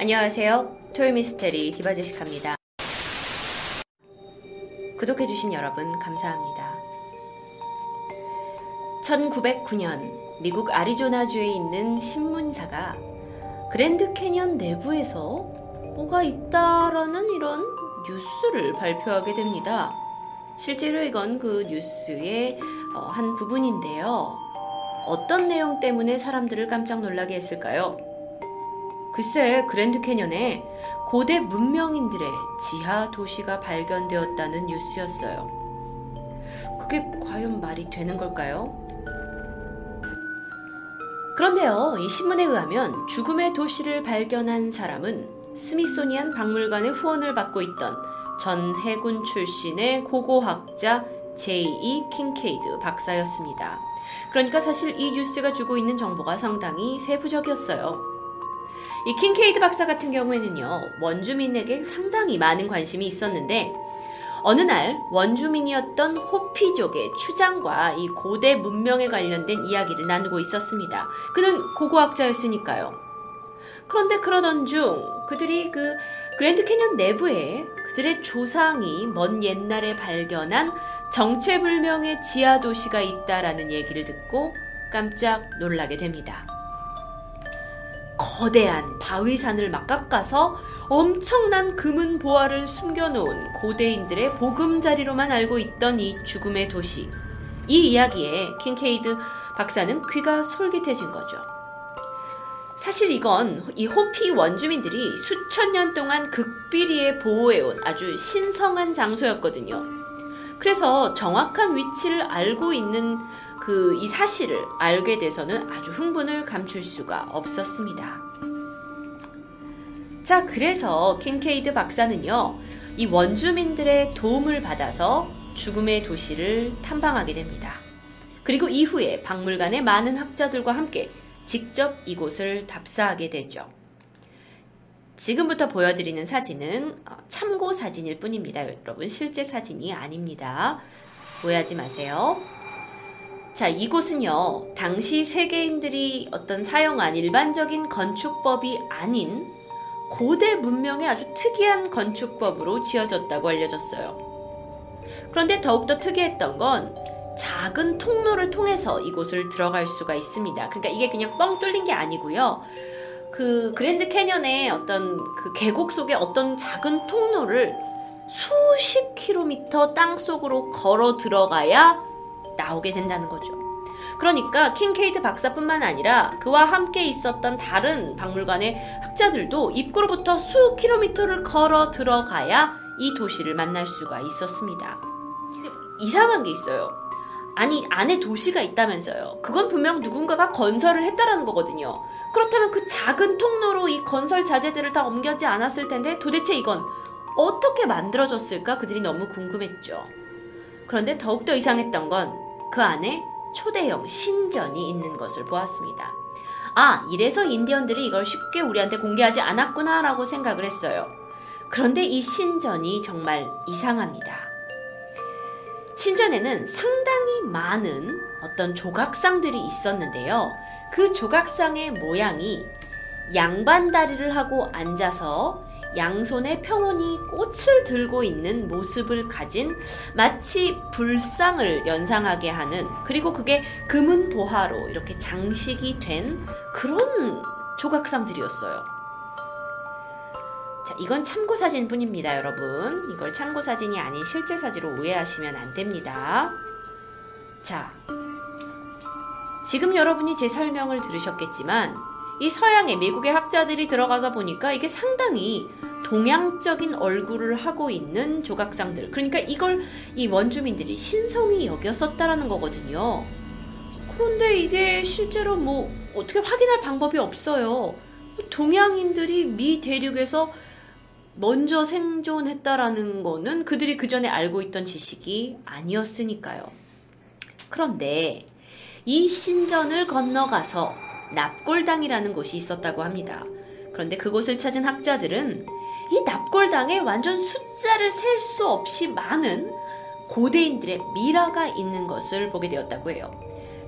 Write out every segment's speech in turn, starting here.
안녕하세요. 토요미스테리 디바제시카입니다. 구독해주신 여러분 감사합니다. 1909년 미국 아리조나주에 있는 신문사가 그랜드 캐년 내부에서 뭐가 있다라는 이런 뉴스를 발표하게 됩니다. 실제로 이건 그 뉴스의 어, 한 부분인데요. 어떤 내용 때문에 사람들을 깜짝 놀라게 했을까요? 글쎄, 그랜드 캐년에 고대 문명인들의 지하 도시가 발견되었다는 뉴스였어요. 그게 과연 말이 되는 걸까요? 그런데요, 이 신문에 의하면 죽음의 도시를 발견한 사람은 스미소니안 박물관의 후원을 받고 있던 전 해군 출신의 고고학자 제이 킹케이드 박사였습니다. 그러니까 사실 이 뉴스가 주고 있는 정보가 상당히 세부적이었어요. 이 킹케이드 박사 같은 경우에는요, 원주민에게 상당히 많은 관심이 있었는데, 어느 날 원주민이었던 호피족의 추장과 이 고대 문명에 관련된 이야기를 나누고 있었습니다. 그는 고고학자였으니까요. 그런데 그러던 중 그들이 그 그랜드 캐년 내부에 그들의 조상이 먼 옛날에 발견한 정체불명의 지하 도시가 있다라는 얘기를 듣고 깜짝 놀라게 됩니다. 거대한 바위산을 막 깎아서 엄청난 금은 보화를 숨겨놓은 고대인들의 보금자리로만 알고 있던 이 죽음의 도시. 이 이야기에 킹케이드 박사는 귀가 솔깃해진 거죠. 사실 이건 이 호피 원주민들이 수천 년 동안 극비리에 보호해온 아주 신성한 장소였거든요. 그래서 정확한 위치를 알고 있는 그 이 사실을 알게 돼서는 아주 흥분을 감출 수가 없었습니다. 자, 그래서 킹케이드 박사는요, 이 원주민들의 도움을 받아서 죽음의 도시를 탐방하게 됩니다. 그리고 이후에 박물관의 많은 학자들과 함께 직접 이곳을 답사하게 되죠. 지금부터 보여드리는 사진은 참고 사진일 뿐입니다. 여러분, 실제 사진이 아닙니다. 오해하지 마세요. 자, 이곳은요, 당시 세계인들이 어떤 사용한 일반적인 건축법이 아닌 고대 문명의 아주 특이한 건축법으로 지어졌다고 알려졌어요. 그런데 더욱더 특이했던 건 작은 통로를 통해서 이곳을 들어갈 수가 있습니다. 그러니까 이게 그냥 뻥 뚫린 게 아니고요. 그 그랜드 캐년의 어떤 그 계곡 속에 어떤 작은 통로를 수십 킬로미터 땅 속으로 걸어 들어가야 나오게 된다는 거죠. 그러니까 킹케이드 박사뿐만 아니라 그와 함께 있었던 다른 박물관의 학자들도 입구로부터 수 킬로미터를 걸어 들어가야 이 도시를 만날 수가 있었습니다. 이상한 게 있어요. 아니, 안에 도시가 있다면서요. 그건 분명 누군가가 건설을 했다라는 거거든요. 그렇다면 그 작은 통로로 이 건설 자재들을 다 옮겨지 않았을 텐데 도대체 이건 어떻게 만들어졌을까 그들이 너무 궁금했죠. 그런데 더욱더 이상했던 건 그 안에 초대형 신전이 있는 것을 보았습니다. 아, 이래서 인디언들이 이걸 쉽게 우리한테 공개하지 않았구나라고 생각을 했어요. 그런데 이 신전이 정말 이상합니다. 신전에는 상당히 많은 어떤 조각상들이 있었는데요. 그 조각상의 모양이 양반다리를 하고 앉아서 양손에 평온히 꽃을 들고 있는 모습을 가진 마치 불상을 연상하게 하는 그리고 그게 금은 보화로 이렇게 장식이 된 그런 조각상들이었어요. 자, 이건 참고 사진 뿐입니다, 여러분. 이걸 참고 사진이 아닌 실제 사진으로 오해하시면 안 됩니다. 자, 지금 여러분이 제 설명을 들으셨겠지만 이 서양의 미국의 학자들이 들어가서 보니까 이게 상당히 동양적인 얼굴을 하고 있는 조각상들. 그러니까 이걸 이 원주민들이 신성이 여겼었다라는 거거든요. 그런데 이게 실제로 뭐 어떻게 확인할 방법이 없어요. 동양인들이 미 대륙에서 먼저 생존했다라는 거는 그들이 그 전에 알고 있던 지식이 아니었으니까요. 그런데 이 신전을 건너가서 납골당이라는 곳이 있었다고 합니다. 그런데 그곳을 찾은 학자들은 이 납골당에 완전 숫자를 셀 수 없이 많은 고대인들의 미라가 있는 것을 보게 되었다고 해요.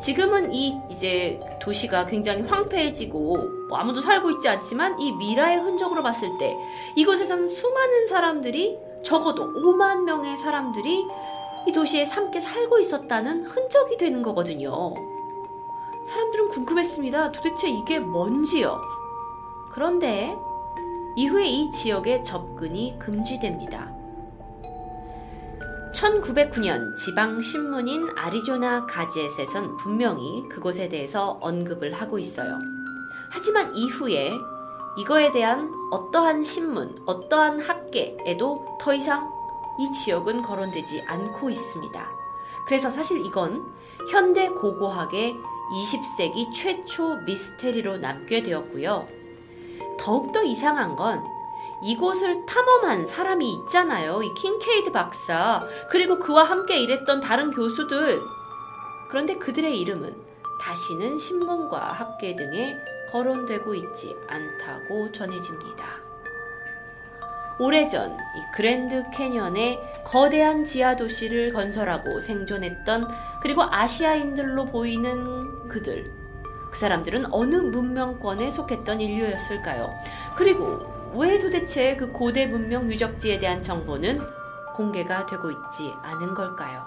지금은 이 이제 도시가 굉장히 황폐해지고 뭐 아무도 살고 있지 않지만 이 미라의 흔적으로 봤을 때 이곳에서는 수많은 사람들이 적어도 5만 명의 사람들이 이 도시에 함께 살고 있었다는 흔적이 되는 거거든요. 사람들은 궁금했습니다. 도대체 이게 뭔지요? 그런데 이후에 이 지역에 접근이 금지됩니다. 1909년 지방 신문인 아리조나 가젯에선 분명히 그곳에 대해서 언급을 하고 있어요. 하지만 이후에 이거에 대한 어떠한 신문, 어떠한 학계에도 더 이상 이 지역은 거론되지 않고 있습니다. 그래서 사실 이건 현대 고고학의 20세기 최초 미스테리로 남게 되었고요. 더욱더 이상한 건 이곳을 탐험한 사람이 있잖아요. 이 킹케이드 박사, 그리고 그와 함께 일했던 다른 교수들. 그런데 그들의 이름은 다시는 신문과 학계 등에 거론되고 있지 않다고 전해집니다. 오래전 이 그랜드 캐년에 거대한 지하 도시를 건설하고 생존했던 그리고 아시아인들로 보이는 그들. 그 사람들은 어느 문명권에 속했던 인류였을까요? 그리고 왜 도대체 그 고대 문명 유적지에 대한 정보는 공개가 되고 있지 않은 걸까요?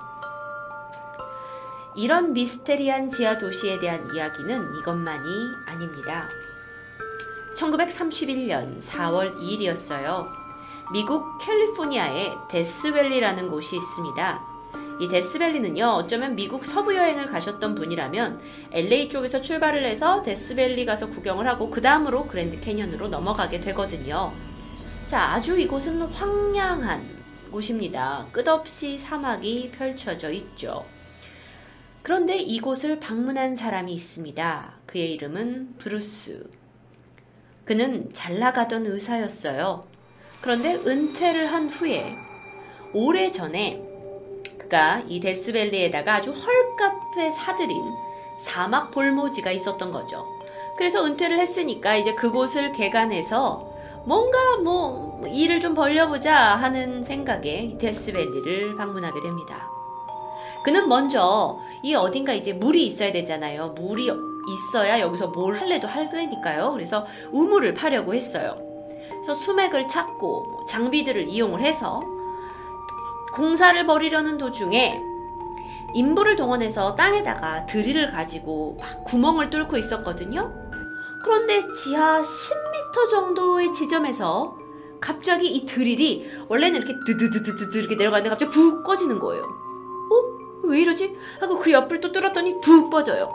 이런 미스테리한 지하 도시에 대한 이야기는 이것만이 아닙니다. 1931년 4월 2일이었어요. 미국 캘리포니아에 데스밸리라는 곳이 있습니다. 이 데스밸리는요, 어쩌면 미국 서부 여행을 가셨던 분이라면 LA 쪽에서 출발을 해서 데스밸리 가서 구경을 하고 그 다음으로 그랜드 캐년으로 넘어가게 되거든요. 자, 아주 이곳은 황량한 곳입니다. 끝없이 사막이 펼쳐져 있죠. 그런데 이곳을 방문한 사람이 있습니다. 그의 이름은 브루스. 그는 잘 나가던 의사였어요. 그런데 은퇴를 한 후에 오래 전에 그가 이 데스밸리에다가 아주 헐값에 사들인 사막 볼모지가 있었던 거죠. 그래서 은퇴를 했으니까 이제 그곳을 개간해서 뭔가 뭐 일을 좀 벌려보자 하는 생각에 데스밸리를 방문하게 됩니다. 그는 먼저 이 어딘가 이제 물이 있어야 되잖아요. 물이 있어야 여기서 뭘 할래도 할거니까요. 그래서 우물을 파려고 했어요. 그래서 수맥을 찾고 뭐 장비들을 이용을 해서 공사를 벌이려는 도중에 인부를 동원해서 땅에다가 드릴을 가지고 막 구멍을 뚫고 있었거든요. 그런데 지하 10m 정도의 지점에서 갑자기 이 드릴이 원래는 이렇게 드드드드드 이렇게 내려가는데 갑자기 푹 꺼지는 거예요. 어? 왜 이러지? 하고 그 옆을 또 뚫었더니 푹 꺼져요.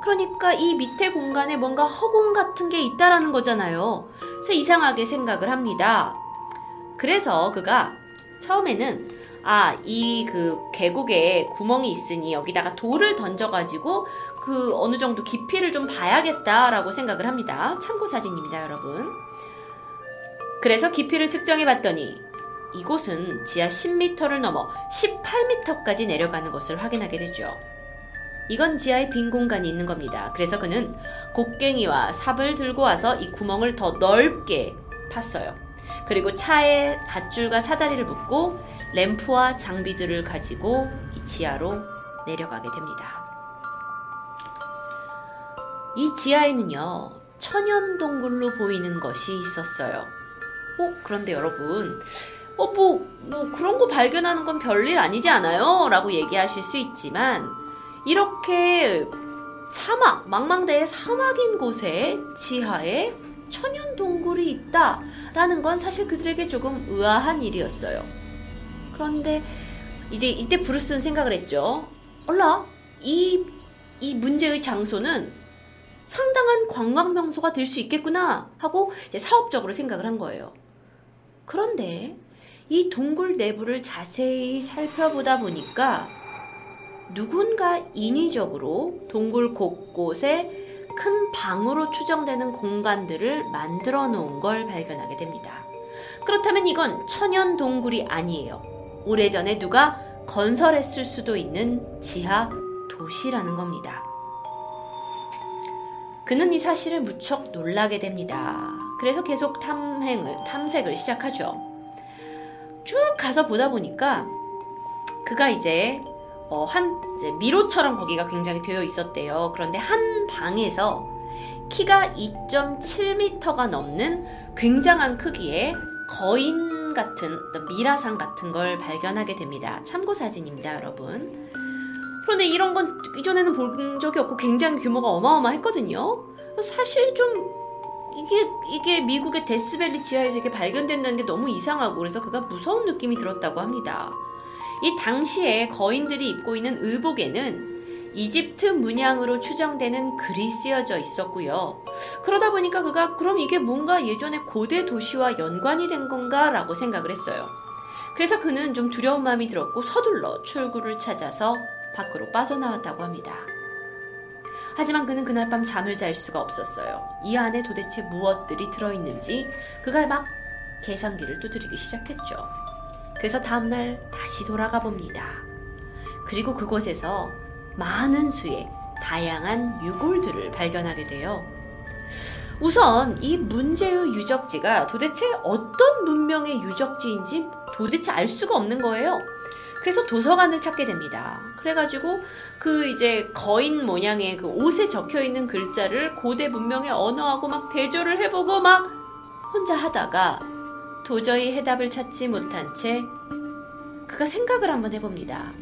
그러니까 이 밑에 공간에 뭔가 허공 같은 게 있다라는 거잖아요. 그래서 이상하게 생각을 합니다. 그래서 그가 처음에는 아, 이 그 계곡에 구멍이 있으니 여기다가 돌을 던져가지고 그 어느 정도 깊이를 좀 봐야겠다라고 생각을 합니다. 참고 사진입니다, 여러분. 그래서 깊이를 측정해 봤더니 이곳은 지하 10m를 넘어 18m까지 내려가는 것을 확인하게 되죠. 이건 지하에 빈 공간이 있는 겁니다. 그래서 그는 곡괭이와 삽을 들고 와서 이 구멍을 더 넓게 팠어요. 그리고 차에 밧줄과 사다리를 묶고 램프와 장비들을 가지고 이 지하로 내려가게 됩니다. 이 지하에는요, 천연 동굴로 보이는 것이 있었어요. 어, 그런데 여러분, 어, 뭐, 뭐, 그런 거 발견하는 건 별일 아니지 않아요? 라고 얘기하실 수 있지만, 이렇게 사막, 망망대해 사막인 곳에 지하에 천연 동굴이 있다라는 건 사실 그들에게 조금 의아한 일이었어요. 그런데 이제 이때 브루스는 생각을 했죠. 얼라 이, 이 문제의 장소는 상당한 관광 명소가 될 수 있겠구나 하고 이제 사업적으로 생각을 한 거예요. 그런데 이 동굴 내부를 자세히 살펴보다 보니까 누군가 인위적으로 동굴 곳곳에 큰 방으로 추정되는 공간들을 만들어 놓은 걸 발견하게 됩니다. 그렇다면 이건 천연 동굴이 아니에요. 오래전에 누가 건설했을 수도 있는 지하 도시라는 겁니다. 그는 이 사실을 무척 놀라게 됩니다. 그래서 계속 탐행을, 탐색을 시작하죠. 쭉 가서 보다 보니까 그가 이제 어, 한 이제 미로처럼 거기가 굉장히 되어 있었대요. 그런데 한 방에서 키가 2.7m가 넘는 굉장한 크기의 거인 같은 미라상 같은 걸 발견하게 됩니다. 참고 사진입니다, 여러분. 그런데 이런 건 이전에는 본 적이 없고 굉장히 규모가 어마어마했거든요. 사실 좀 이게 이게 미국의 데스밸리 지하에서 이렇게 발견된다는 게 너무 이상하고 그래서 그가 무서운 느낌이 들었다고 합니다. 이 당시에 거인들이 입고 있는 의복에는 이집트 문양으로 추정되는 글이 쓰여져 있었고요. 그러다 보니까 그가 그럼 이게 뭔가 예전의 고대 도시와 연관이 된 건가 라고 생각을 했어요. 그래서 그는 좀 두려운 마음이 들었고 서둘러 출구를 찾아서 밖으로 빠져나왔다고 합니다. 하지만 그는 그날 밤 잠을 잘 수가 없었어요. 이 안에 도대체 무엇들이 들어있는지 그가 막 계산기를 두드리기 시작했죠. 그래서 다음날 다시 돌아가 봅니다. 그리고 그곳에서 많은 수의 다양한 유골들을 발견하게 돼요. 우선 이 문제의 유적지가 도대체 어떤 문명의 유적지인지 도대체 알 수가 없는 거예요. 그래서 도서관을 찾게 됩니다. 그래가지고 그 이제 거인 모양의 그 옷에 적혀 있는 글자를 고대 문명의 언어하고 막 대조를 해보고 막 혼자 하다가 도저히 해답을 찾지 못한 채 그가 생각을 한번 해봅니다.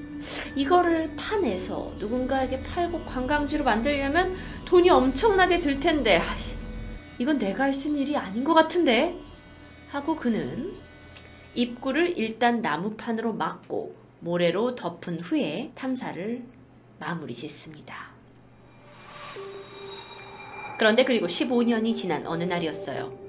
이거를 파내서 누군가에게 팔고 관광지로 만들려면 돈이 엄청나게 들 텐데, 이건 내가 할 수 있는 일이 아닌 것 같은데? 하고 그는 입구를 일단 나무판으로 막고 모래로 덮은 후에 탐사를 마무리 짓습니다. 그런데 그리고 15년이 지난 어느 날이었어요.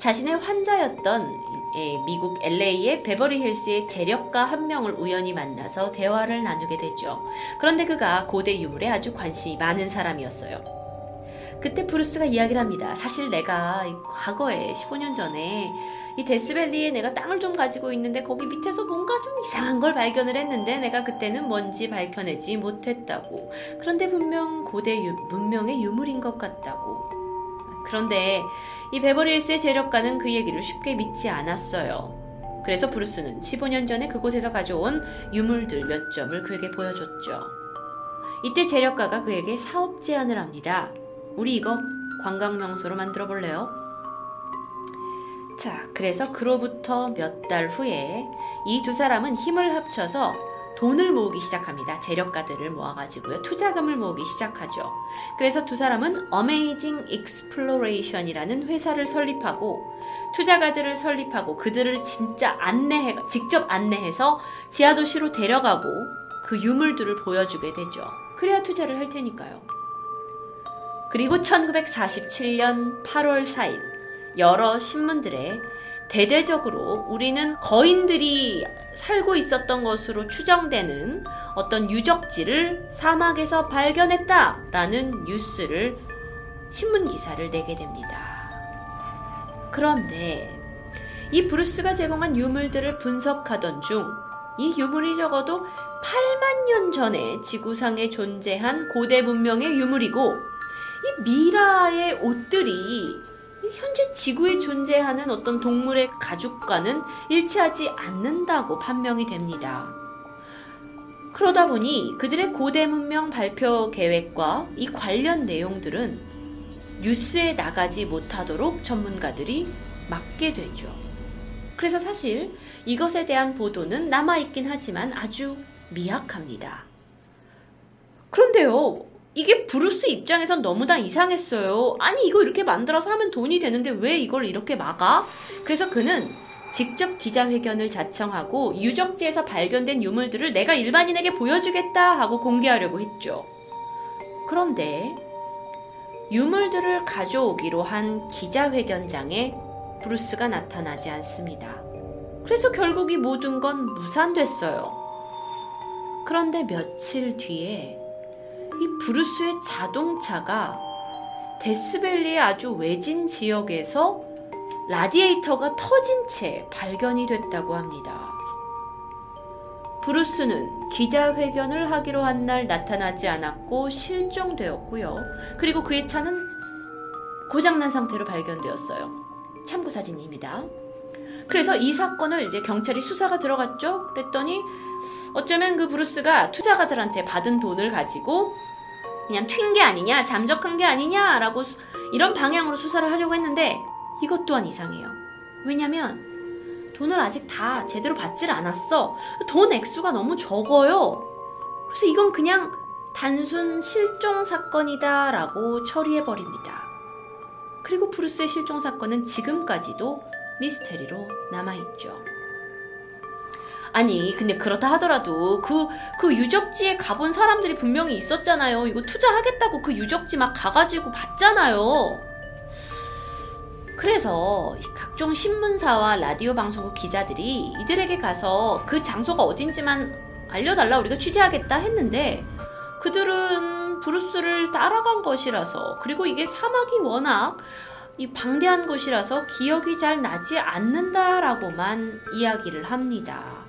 자신의 환자였던 예, 미국 LA의 베버리 힐스의 재력가 한 명을 우연히 만나서 대화를 나누게 되죠. 그런데 그가 고대 유물에 아주 관심이 많은 사람이었어요. 그때 브루스가 이야기를 합니다. 사실 내가 과거에 15년 전에 이 데스밸리에 내가 땅을 좀 가지고 있는데 거기 밑에서 뭔가 좀 이상한 걸 발견을 했는데 내가 그때는 뭔지 밝혀내지 못했다고. 그런데 분명 고대 유, 문명의 유물인 것 같다고. 그런데 이 베버리 힐스의 재력가는 그 얘기를 쉽게 믿지 않았어요. 그래서 브루스는 15년 전에 그곳에서 가져온 유물들 몇 점을 그에게 보여줬죠. 이때 재력가가 그에게 사업 제안을 합니다. 우리 이거 관광 명소로 만들어 볼래요? 자, 그래서 그로부터 몇 달 후에 이 두 사람은 힘을 합쳐서 돈을 모으기 시작합니다. 재력가들을 모아가지고요. 투자금을 모으기 시작하죠. 그래서 두 사람은 Amazing Exploration이라는 회사를 설립하고 투자가들을 설립하고 그들을 진짜 안내해, 직접 안내해서 지하도시로 데려가고 그 유물들을 보여주게 되죠. 그래야 투자를 할 테니까요. 그리고 1947년 8월 4일 여러 신문들에 대대적으로 우리는 거인들이 살고 있었던 것으로 추정되는 어떤 유적지를 사막에서 발견했다라는 뉴스를 신문 기사를 내게 됩니다. 그런데 이 브루스가 제공한 유물들을 분석하던 중 이 유물이 적어도 8만 년 전에 지구상에 존재한 고대 문명의 유물이고 이 미라의 옷들이 현재 지구에 존재하는 어떤 동물의 가죽과는 일치하지 않는다고 판명이 됩니다. 그러다 보니 그들의 고대 문명 발표 계획과 이 관련 내용들은 뉴스에 나가지 못하도록 전문가들이 막게 되죠. 그래서 사실 이것에 대한 보도는 남아있긴 하지만 아주 미약합니다. 그런데요, 이게 브루스 입장에선 너무나 이상했어요. 아니, 이거 이렇게 만들어서 하면 돈이 되는데 왜 이걸 이렇게 막아? 그래서 그는 직접 기자회견을 자청하고 유적지에서 발견된 유물들을 내가 일반인에게 보여주겠다 하고 공개하려고 했죠. 그런데 유물들을 가져오기로 한 기자회견장에 브루스가 나타나지 않습니다. 그래서 결국 이 모든 건 무산됐어요. 그런데 며칠 뒤에 이 브루스의 자동차가 데스밸리의 아주 외진 지역에서 라디에이터가 터진 채 발견이 됐다고 합니다. 브루스는 기자회견을 하기로 한 날 나타나지 않았고 실종되었고요. 그리고 그의 차는 고장난 상태로 발견되었어요. 참고 사진입니다. 그래서 이 사건을 이제 경찰이 수사가 들어갔죠. 그랬더니 어쩌면 그 브루스가 투자가들한테 받은 돈을 가지고 그냥 튄 게 아니냐, 잠적한 게 아니냐라고 수- 이런 방향으로 수사를 하려고 했는데 이것 또한 이상해요. 왜냐면 돈을 아직 다 제대로 받질 않았어. 돈 액수가 너무 적어요. 그래서 이건 그냥 단순 실종 사건이다라고 처리해 버립니다. 그리고 브루스의 실종 사건은 지금까지도 미스테리로 남아있죠. 아니, 근데 그렇다 하더라도 그, 그 유적지에 가본 사람들이 분명히 있었잖아요. 이거 투자하겠다고 그 유적지 막 가가지고 봤잖아요. 그래서 각종 신문사와 라디오 방송국 기자들이 이들에게 가서 그 장소가 어딘지만 알려달라 우리가 취재하겠다 했는데 그들은 브루스를 따라간 것이라서 그리고 이게 사막이 워낙 이 방대한 곳이라서 기억이 잘 나지 않는다라고만 이야기를 합니다.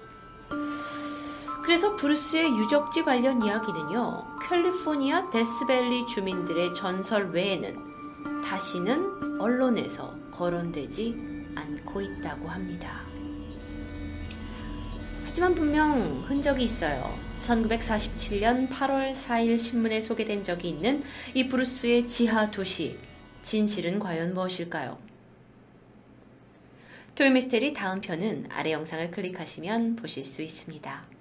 그래서 브루스의 유적지 관련 이야기는요, 캘리포니아 데스밸리 주민들의 전설 외에는 다시는 언론에서 거론되지 않고 있다고 합니다. 하지만 분명 흔적이 있어요. 1947년 8월 4일 신문에 소개된 적이 있는 이 브루스의 지하 도시. 진실은 과연 무엇일까요? 토요미스테리 다음 편은 아래 영상을 클릭하시면 보실 수 있습니다.